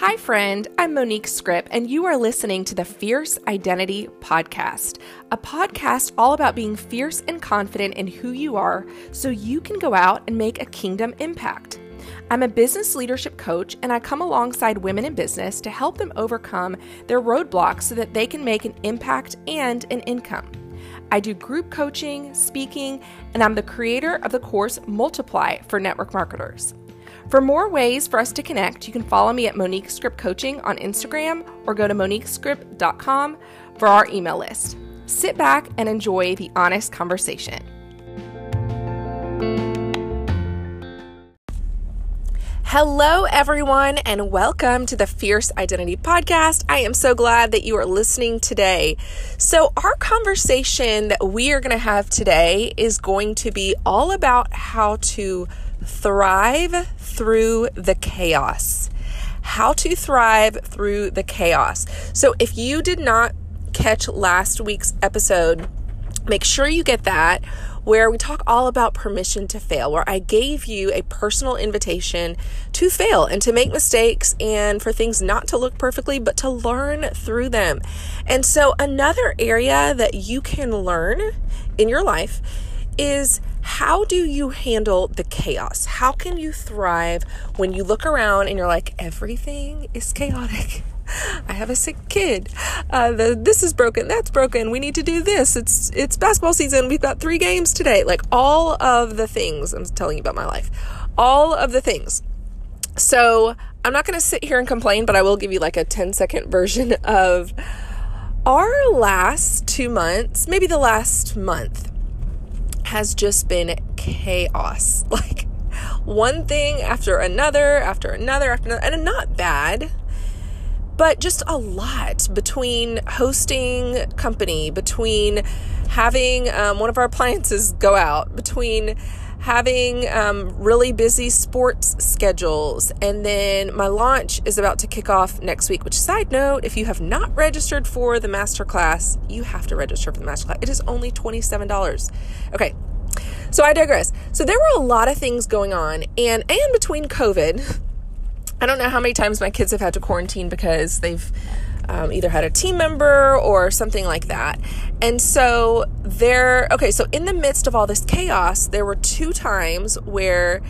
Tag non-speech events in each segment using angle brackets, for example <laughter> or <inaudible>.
Hi, friend. I'm Monique Scrip, and you are listening to the Fierce Identity Podcast, a podcast all about being fierce and confident in who you are so you can go out and make a kingdom impact. I'm a business leadership coach, and I come alongside women in business to help them overcome their roadblocks so that they can make an impact and an income. I do group coaching, speaking, and I'm the creator of the course Multiply for network marketers. For more ways for us to connect, you can follow me at Monique Scrip Coaching on Instagram or go to moniquescrip.com for our email list. Sit back and enjoy the honest conversation. Hello, everyone, and welcome to the Fierce Identity Podcast. I am so glad that you are listening today. So, our conversation that we are going to have today is going to be all about how to thrive through the chaos. How to thrive through the chaos. So, if you did not catch last week's episode, make sure you get that where we talk all about permission to fail, where I gave you a personal invitation to fail and to make mistakes and for things not to look perfectly, but to learn through them. And so, another area that you can learn in your life is how do you handle the chaos? How can you thrive when you look around and you're like, everything is chaotic? I have a sick kid. Uh, the, this is broken. That's broken. We need to do this. It's it's basketball season. We've got three games today. Like all of the things. I'm telling you about my life. All of the things. So I'm not going to sit here and complain, but I will give you like a 10 second version of our last two months, maybe the last month has just been chaos. <laughs> Like one thing after another, after another, after another, and not bad, but just a lot between hosting company, between having um, one of our appliances go out, between having um, really busy sports schedules. And then my launch is about to kick off next week, which, side note, if you have not registered for the masterclass, you have to register for the masterclass. It is only $27. Okay. So I digress. So there were a lot of things going on, and and between COVID, I don't know how many times my kids have had to quarantine because they've um, either had a team member or something like that. And so there, okay, so in the midst of all this chaos, there were two times where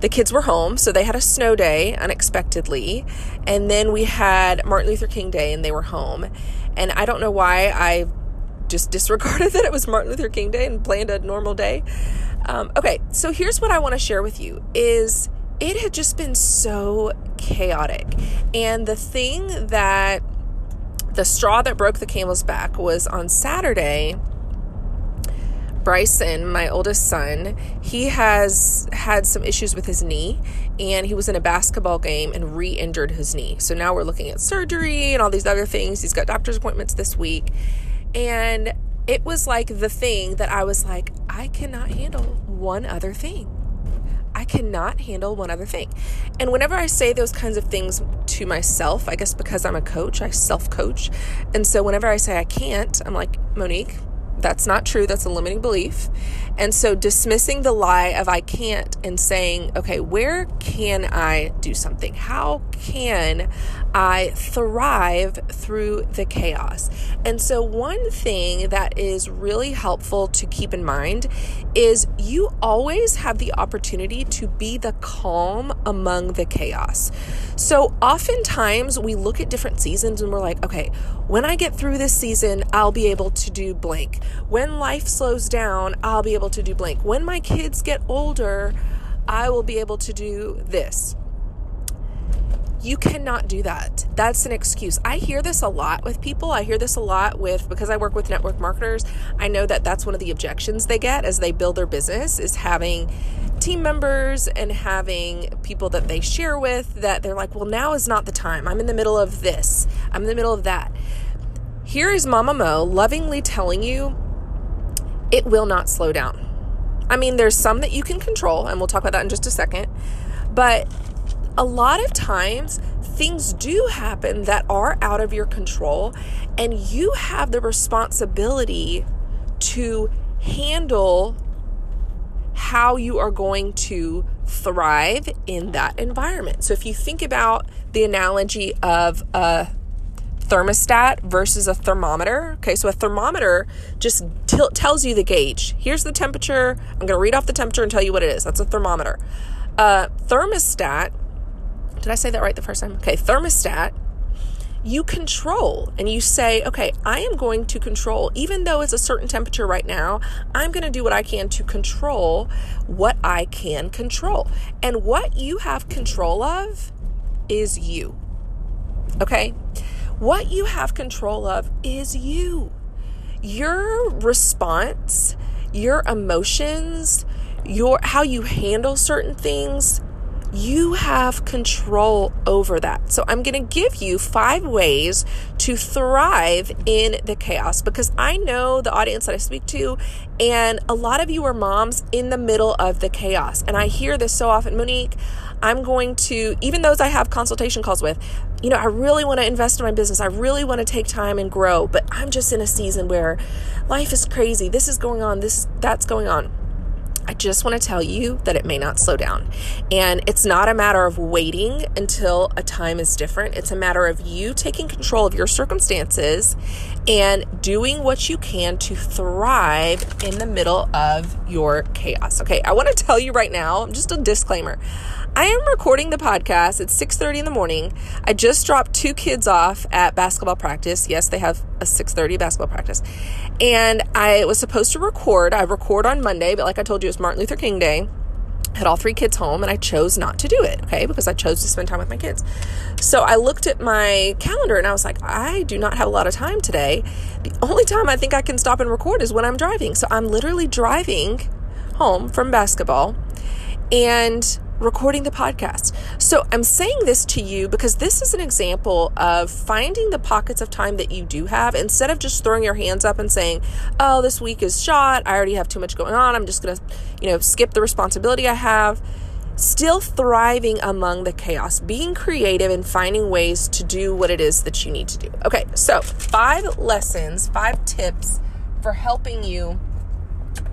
the kids were home. So they had a snow day unexpectedly. And then we had Martin Luther King Day and they were home. And I don't know why I just disregarded <laughs> that it was Martin Luther King Day and planned a normal day. Um, okay, so here's what I want to share with you is it had just been so chaotic. And the thing that the straw that broke the camel's back was on Saturday. Bryson, my oldest son, he has had some issues with his knee and he was in a basketball game and re injured his knee. So now we're looking at surgery and all these other things. He's got doctor's appointments this week. And it was like the thing that I was like, I cannot handle one other thing. I cannot handle one other thing. And whenever I say those kinds of things to myself, I guess because I'm a coach, I self coach. And so whenever I say I can't, I'm like, Monique, that's not true. That's a limiting belief. And so dismissing the lie of I can't and saying, okay, where can I do something? How can I thrive through the chaos? And so, one thing that is really helpful to keep in mind is you always have the opportunity to be the calm among the chaos. So, oftentimes we look at different seasons and we're like, okay, when I get through this season, I'll be able to do blank. When life slows down, I'll be able to do blank. When my kids get older, I will be able to do this. You cannot do that. That's an excuse. I hear this a lot with people. I hear this a lot with because I work with network marketers. I know that that's one of the objections they get as they build their business is having team members and having people that they share with that they're like, "Well, now is not the time. I'm in the middle of this. I'm in the middle of that." Here is Mama Mo lovingly telling you it will not slow down. I mean, there's some that you can control, and we'll talk about that in just a second. But a lot of times, things do happen that are out of your control, and you have the responsibility to handle how you are going to thrive in that environment. So if you think about the analogy of a thermostat versus a thermometer. Okay, so a thermometer just t- tells you the gauge. Here's the temperature. I'm going to read off the temperature and tell you what it is. That's a thermometer. Uh, thermostat, did I say that right the first time? Okay, thermostat, you control and you say, okay, I am going to control, even though it's a certain temperature right now, I'm going to do what I can to control what I can control. And what you have control of is you. Okay? What you have control of is you. Your response, your emotions, your how you handle certain things, you have control over that. So I'm going to give you 5 ways to thrive in the chaos because I know the audience that I speak to and a lot of you are moms in the middle of the chaos. And I hear this so often, Monique, I'm going to, even those I have consultation calls with, you know, I really want to invest in my business. I really want to take time and grow, but I'm just in a season where life is crazy. This is going on, this that's going on. I just want to tell you that it may not slow down. And it's not a matter of waiting until a time is different. It's a matter of you taking control of your circumstances and doing what you can to thrive in the middle of your chaos. Okay, I want to tell you right now, just a disclaimer. I am recording the podcast. It's 6:30 in the morning. I just dropped two kids off at basketball practice. Yes, they have a 6:30 basketball practice. And I was supposed to record. I record on Monday, but like I told you, it's Martin Luther King Day. Had all three kids home, and I chose not to do it, okay, because I chose to spend time with my kids. So I looked at my calendar and I was like, I do not have a lot of time today. The only time I think I can stop and record is when I'm driving. So I'm literally driving home from basketball and recording the podcast. So I'm saying this to you because this is an example of finding the pockets of time that you do have instead of just throwing your hands up and saying, "Oh, this week is shot. I already have too much going on. I'm just going to, you know, skip the responsibility I have." Still thriving among the chaos, being creative and finding ways to do what it is that you need to do. Okay, so five lessons, five tips for helping you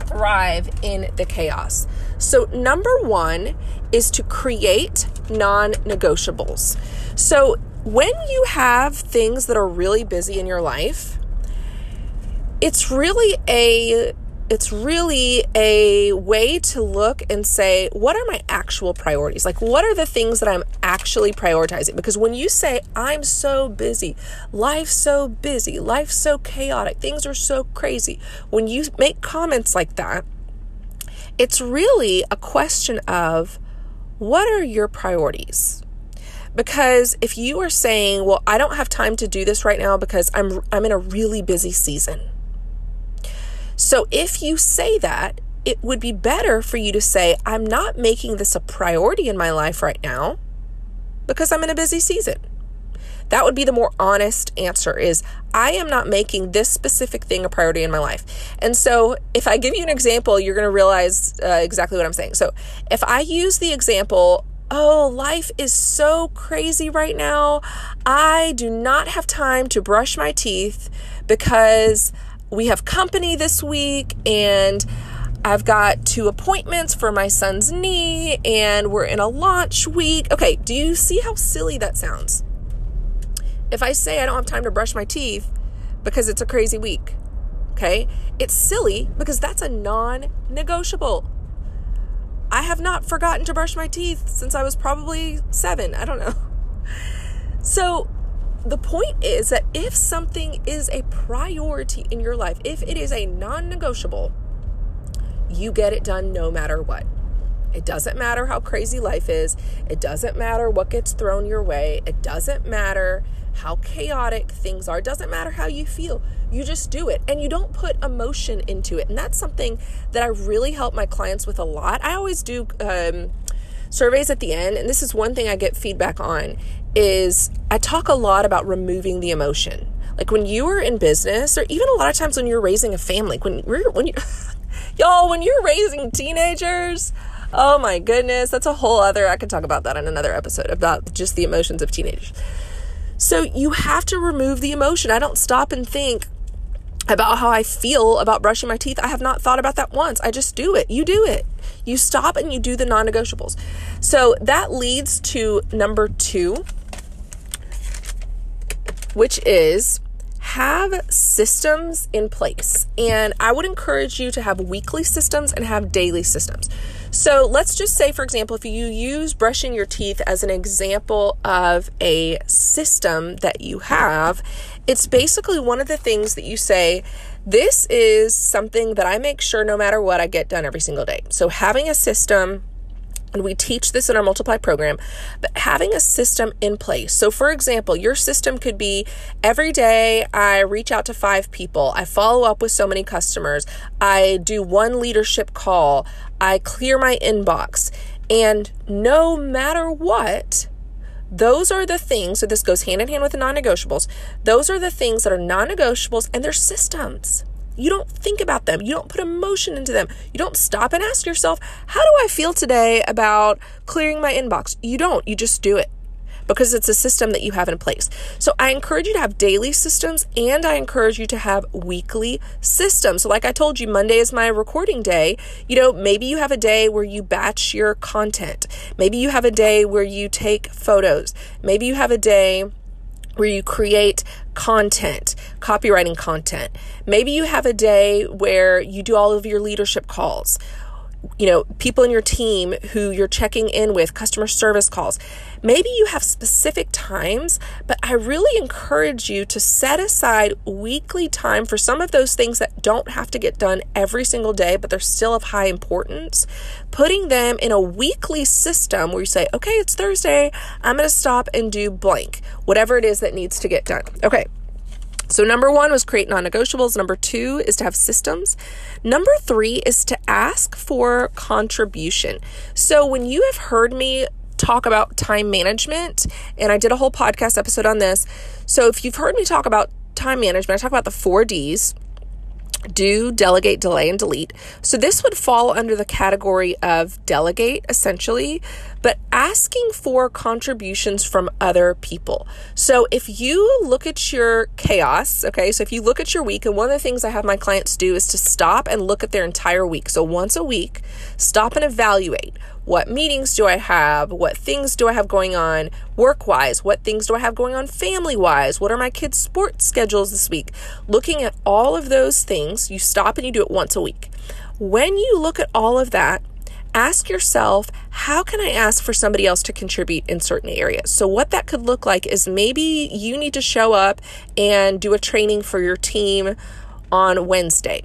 thrive in the chaos. So, number one is to create non negotiables. So, when you have things that are really busy in your life, it's really a it's really a way to look and say, what are my actual priorities? Like, what are the things that I'm actually prioritizing? Because when you say, I'm so busy, life's so busy, life's so chaotic, things are so crazy, when you make comments like that, it's really a question of what are your priorities? Because if you are saying, well, I don't have time to do this right now because I'm I'm in a really busy season so if you say that, it would be better for you to say, I'm not making this a priority in my life right now because I'm in a busy season. That would be the more honest answer is I am not making this specific thing a priority in my life. And so if I give you an example, you're going to realize uh, exactly what I'm saying. So if I use the example, oh, life is so crazy right now. I do not have time to brush my teeth because we have company this week and I've got two appointments for my son's knee and we're in a launch week. Okay, do you see how silly that sounds? If I say I don't have time to brush my teeth because it's a crazy week, okay, it's silly because that's a non negotiable. I have not forgotten to brush my teeth since I was probably seven. I don't know. <laughs> So the point is that if something is a priority in your life, if it is a non negotiable, you get it done no matter what. It doesn't matter how crazy life is. It doesn't matter what gets thrown your way. It doesn't matter how chaotic things are. It doesn't matter how you feel. You just do it and you don't put emotion into it. And that's something that I really help my clients with a lot. I always do um, surveys at the end, and this is one thing I get feedback on is I talk a lot about removing the emotion. Like when you are in business, or even a lot of times when you're raising a family, when we're when you <laughs> y'all when you're raising teenagers, oh my goodness, that's a whole other. I could talk about that in another episode about just the emotions of teenagers. So you have to remove the emotion. I don't stop and think, about how I feel about brushing my teeth. I have not thought about that once. I just do it. You do it. You stop and you do the non negotiables. So that leads to number two, which is have systems in place. And I would encourage you to have weekly systems and have daily systems. So let's just say, for example, if you use brushing your teeth as an example of a system that you have, it's basically one of the things that you say, this is something that I make sure no matter what I get done every single day. So having a system and we teach this in our multiply program but having a system in place. So for example your system could be every day i reach out to five people i follow up with so many customers i do one leadership call i clear my inbox and no matter what those are the things so this goes hand in hand with the non-negotiables those are the things that are non-negotiables and they're systems you don't think about them. You don't put emotion into them. You don't stop and ask yourself, how do I feel today about clearing my inbox? You don't. You just do it because it's a system that you have in place. So I encourage you to have daily systems and I encourage you to have weekly systems. So like I told you Monday is my recording day. You know, maybe you have a day where you batch your content. Maybe you have a day where you take photos. Maybe you have a day where you create content, copywriting content. Maybe you have a day where you do all of your leadership calls you know, people in your team who you're checking in with, customer service calls. Maybe you have specific times, but I really encourage you to set aside weekly time for some of those things that don't have to get done every single day, but they're still of high importance. Putting them in a weekly system where you say, okay, it's Thursday, I'm going to stop and do blank, whatever it is that needs to get done. Okay, so, number one was create non negotiables. Number two is to have systems. Number three is to ask for contribution. So, when you have heard me talk about time management, and I did a whole podcast episode on this. So, if you've heard me talk about time management, I talk about the four D's do, delegate, delay, and delete. So this would fall under the category of delegate essentially, but asking for contributions from other people. So if you look at your chaos, okay, so if you look at your week, and one of the things I have my clients do is to stop and look at their entire week. So once a week, stop and evaluate what meetings do I have? What things do I have going on work wise? What things do I have going on family wise? What are my kids' sports schedules this week? Looking at all of those things, you stop and you do it once a week. When you look at all of that, ask yourself, how can I ask for somebody else to contribute in certain areas? So, what that could look like is maybe you need to show up and do a training for your team on Wednesday.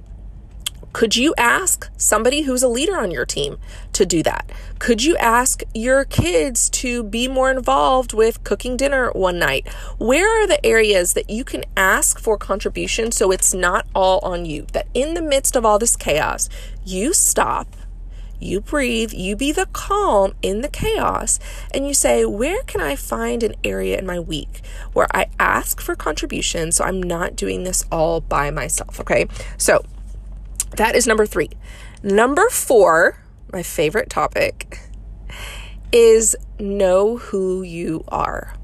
Could you ask somebody who's a leader on your team to do that? Could you ask your kids to be more involved with cooking dinner one night? Where are the areas that you can ask for contribution so it's not all on you? That in the midst of all this chaos, you stop you breathe, you be the calm in the chaos, and you say, Where can I find an area in my week where I ask for contribution so I'm not doing this all by myself? Okay, so that is number three. Number four, my favorite topic, is know who you are.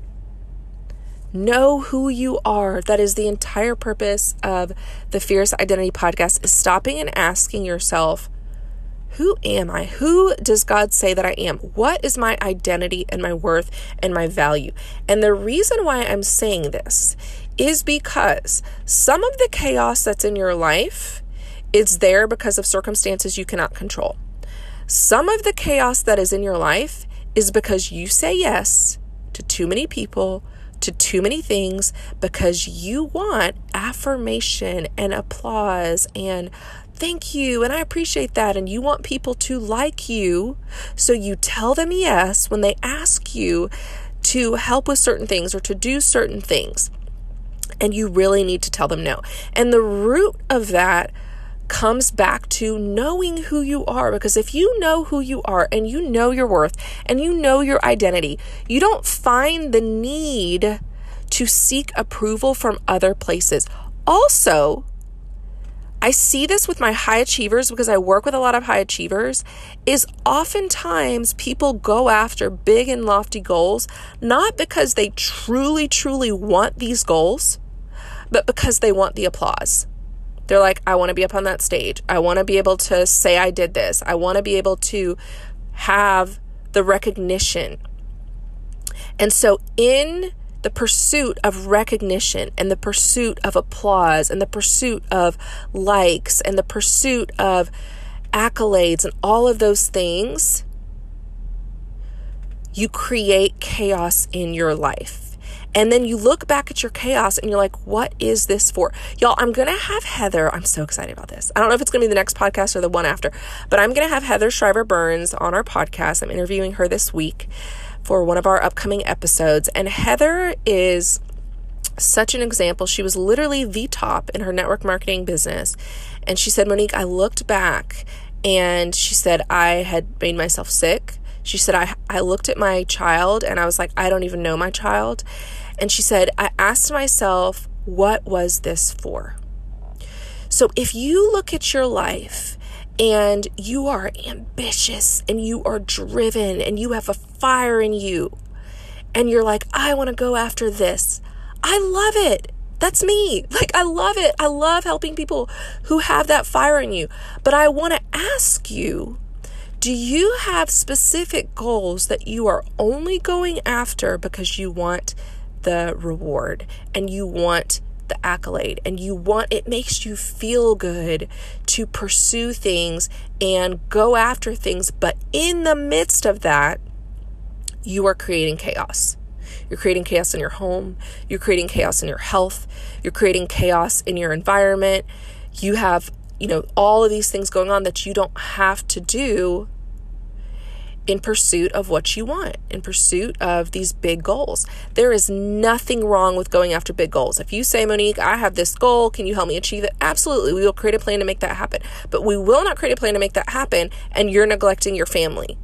Know who you are. That is the entire purpose of the Fierce Identity podcast is stopping and asking yourself, who am I? Who does God say that I am? What is my identity and my worth and my value? And the reason why I'm saying this is because some of the chaos that's in your life it's there because of circumstances you cannot control. Some of the chaos that is in your life is because you say yes to too many people, to too many things, because you want affirmation and applause and thank you and I appreciate that. And you want people to like you. So you tell them yes when they ask you to help with certain things or to do certain things. And you really need to tell them no. And the root of that comes back to knowing who you are. Because if you know who you are and you know your worth and you know your identity, you don't find the need to seek approval from other places. Also, I see this with my high achievers because I work with a lot of high achievers is oftentimes people go after big and lofty goals not because they truly truly want these goals but because they want the applause. They're like, I want to be up on that stage. I want to be able to say I did this. I want to be able to have the recognition. And so, in the pursuit of recognition and the pursuit of applause and the pursuit of likes and the pursuit of accolades and all of those things, you create chaos in your life. And then you look back at your chaos and you're like, what is this for? Y'all, I'm going to have Heather. I'm so excited about this. I don't know if it's going to be the next podcast or the one after, but I'm going to have Heather Shriver Burns on our podcast. I'm interviewing her this week for one of our upcoming episodes. And Heather is such an example. She was literally the top in her network marketing business. And she said, Monique, I looked back and she said, I had made myself sick. She said, I, I looked at my child and I was like, I don't even know my child. And she said, I asked myself, what was this for? So if you look at your life and you are ambitious and you are driven and you have a fire in you and you're like, I want to go after this, I love it. That's me. <laughs> Like, I love it. I love helping people who have that fire in you. But I want to ask you do you have specific goals that you are only going after because you want the reward and you want the accolade and you want it makes you feel good to pursue things and go after things but in the midst of that you are creating chaos. You're creating chaos in your home. You're creating chaos in your health. You're creating chaos in your environment. You have you know all of these things going on that you don't have to do in pursuit of what you want, in pursuit of these big goals. There is nothing wrong with going after big goals. If you say, Monique, I have this goal, can you help me achieve it? Absolutely. We will create a plan to make that happen. But we will not create a plan to make that happen and you're neglecting your family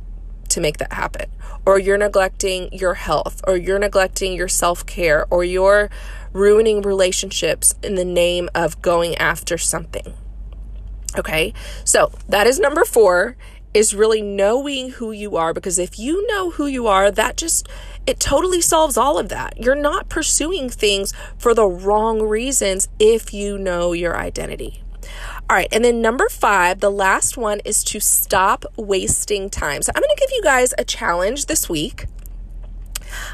to make that happen. Or you're neglecting your health, or you're neglecting your self care, or you're ruining relationships in the name of going after something. Okay, so that is number four is really knowing who you are because if you know who you are, that just it totally solves all of that. You're not pursuing things for the wrong reasons if you know your identity. All right, and then number five, the last one is to stop wasting time. So I'm to give you guys a challenge this week.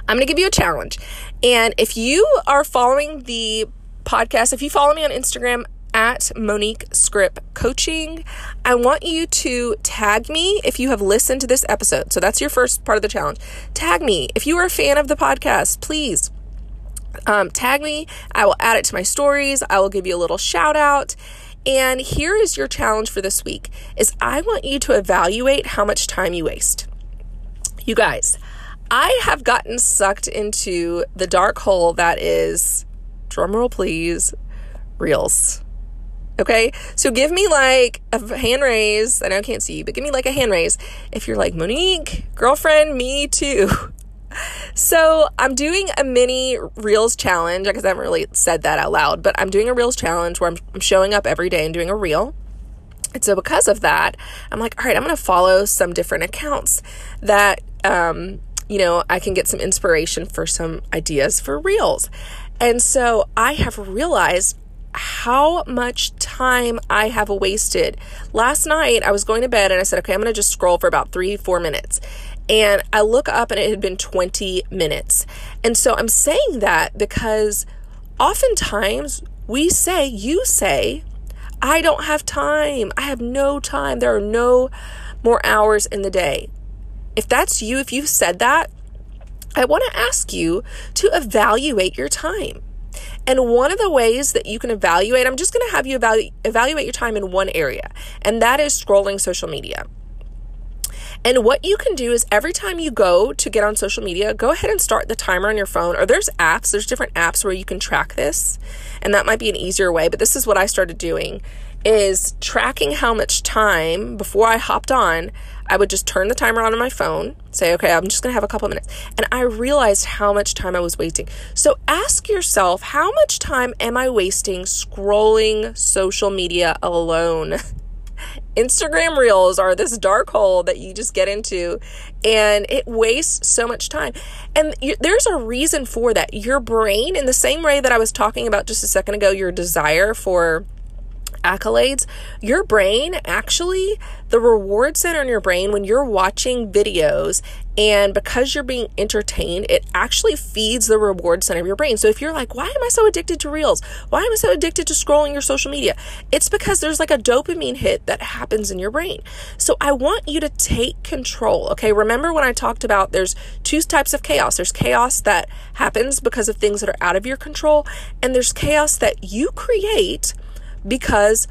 I'm to give you a challenge. And if you are following the podcast, if you follow me on Instagram at Monique Scrip Coaching. I want you to tag me if you have listened to this episode. So that's your first part of the challenge. Tag me. If you are a fan of the podcast, please um, tag me. I will add it to my stories. I will give you a little shout out. And here is your challenge for this week is I want you to evaluate how much time you waste. You guys, I have gotten sucked into the dark hole that is drumroll please, reels. Okay, so give me like a hand raise. I know I can't see you, but give me like a hand raise if you're like, Monique, girlfriend, me too. <laughs> So I'm doing a mini Reels challenge because I haven't really said that out loud, but I'm doing a Reels challenge where I'm, I'm showing up every day and doing a Reel. And so because of that, I'm like, all right, I'm going to follow some different accounts that, um, you know, I can get some inspiration for some ideas for Reels. And so I have realized how much time I have wasted. Last night, I was going to bed and I said, okay, I'm going to just scroll for about three, four minutes. And I look up and it had been 20 minutes. And so I'm saying that because oftentimes we say, you say, I don't have time. I have no time. There are no more hours in the day. If that's you, if you've said that, I want to ask you to evaluate your time. And one of the ways that you can evaluate, I'm just going to have you evaluate, evaluate your time in one area, and that is scrolling social media. And what you can do is every time you go to get on social media, go ahead and start the timer on your phone. Or there's apps, there's different apps where you can track this. And that might be an easier way, but this is what I started doing is tracking how much time before I hopped on, I would just turn the timer on on my phone, say, okay, I'm just gonna have a couple minutes. And I realized how much time I was wasting. So ask yourself, how much time am I wasting scrolling social media alone? <laughs> Instagram reels are this dark hole that you just get into and it wastes so much time. And you, there's a reason for that. Your brain, in the same way that I was talking about just a second ago, your desire for accolades, your brain actually, the reward center in your brain, when you're watching videos and because you're being entertained, it actually feeds the reward center of your brain. So if you're like, why am I so addicted to reels? Why am I so addicted to scrolling your social media? It's because there's like a dopamine hit that happens in your brain. So I want you to take control. Okay. Remember when I talked about there's two types of chaos there's chaos that happens because of things that are out of your control, and there's chaos that you create because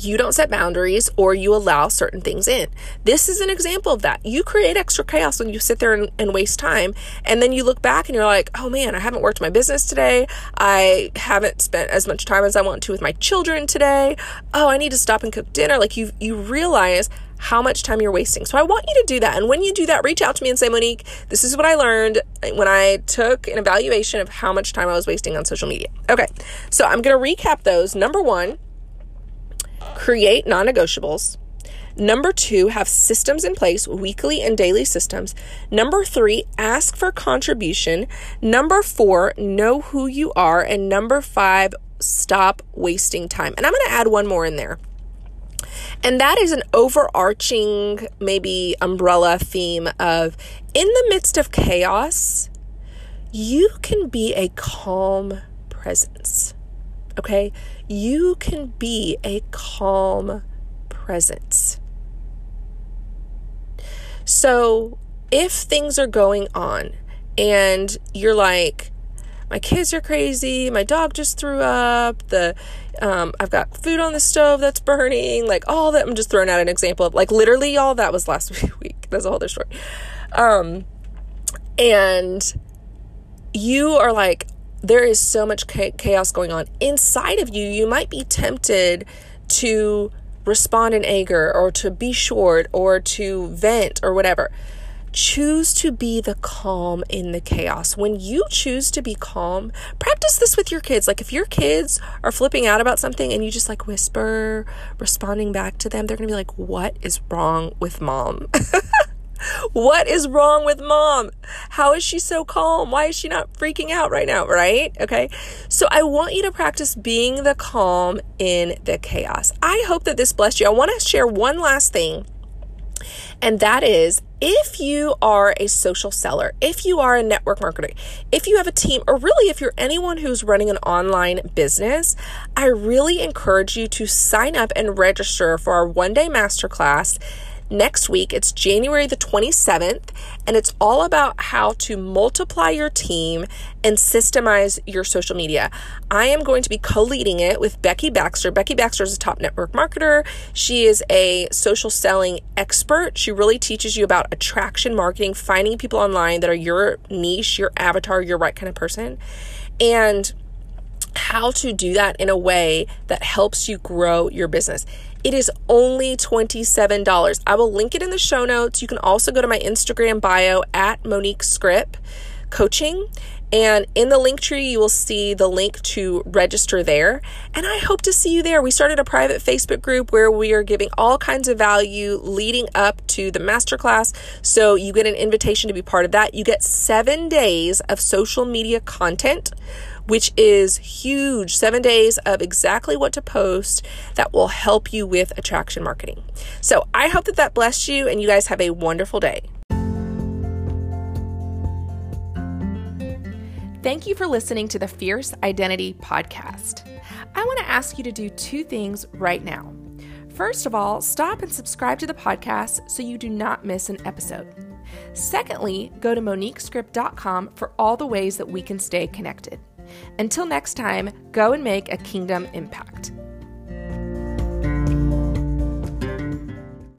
you don't set boundaries or you allow certain things in. This is an example of that. You create extra chaos when you sit there and, and, waste time. And then you look back and you're like, oh man, I haven't worked my business today. I haven't spent as much time as I want to with my children today. Oh, I need to stop and cook dinner. Like you, you realize how much time you're wasting. So I want you to do that. And when you do that, reach out to me and say, Monique, this is what I learned when I took an evaluation of how much time I was wasting on social media. Okay. So I'm going to recap those. Number one, create non negotiables. Number two, have systems in place, weekly and daily systems. Number three, ask for contribution. Number four, know who you are. And number five, stop wasting time. And I'm going to add one more in there. And that is an overarching, maybe umbrella theme of in the midst of chaos, you can be a calm presence. Okay? You can be a calm presence. So, if things are going on and you're like, my kids are crazy, my dog just threw up, the um, I've got food on the stove that's burning, like all that. I'm just throwing out an example of like literally all that was last <laughs> week. That's a whole other story. Um, and you are like, there is so much chaos going on inside of you. You might be tempted to respond in anger or to be short or to vent or whatever. Choose to be the calm in the chaos. When you choose to be calm, practice this with your kids. Like if your kids are flipping out about something and you just like whisper, responding back to them, they're to be like, What is wrong with mom? <laughs> what is wrong with mom? How is she so calm? Why is she not freaking out right now? Right? Okay. So I want you to practice being the calm in the chaos. I hope that this blessed you. I want to share one last thing, and that is if you are a social seller, if you are a network marketer, if you have a team, or really if you're anyone who's running an online business, I really encourage you to sign up and register for our one day masterclass next week. It's January the 27th, and it's all about how to multiply your team and systemize your social media. I am going to be co leading it with Becky Baxter. Becky Baxter is a top network marketer. She is a social selling expert. She really teaches you about attraction marketing, finding people online that are your niche, your avatar, your right kind of person. And how to do that in a way that helps you grow your business. It is only $27. I will link it in the show notes. You can also go to my Instagram bio at Monique Scrip Coaching. And in the link tree, you will see the link to register there. And I hope to see you there. We started a private Facebook group where we are giving all kinds of value leading up to the masterclass. So you get an invitation to be part of that. You get seven days of social media content which is huge. Seven days of exactly what to post that will help you with attraction marketing. So I hope that that blessed you and you guys have a wonderful day. Thank you for listening to the Fierce Identity Podcast. I want to ask you to do two things right now. First of all, stop and subscribe to the podcast so you do not miss an episode. Secondly, go to moniquescrip.com for all the ways that we can stay connected. Until next time, go and make a kingdom impact.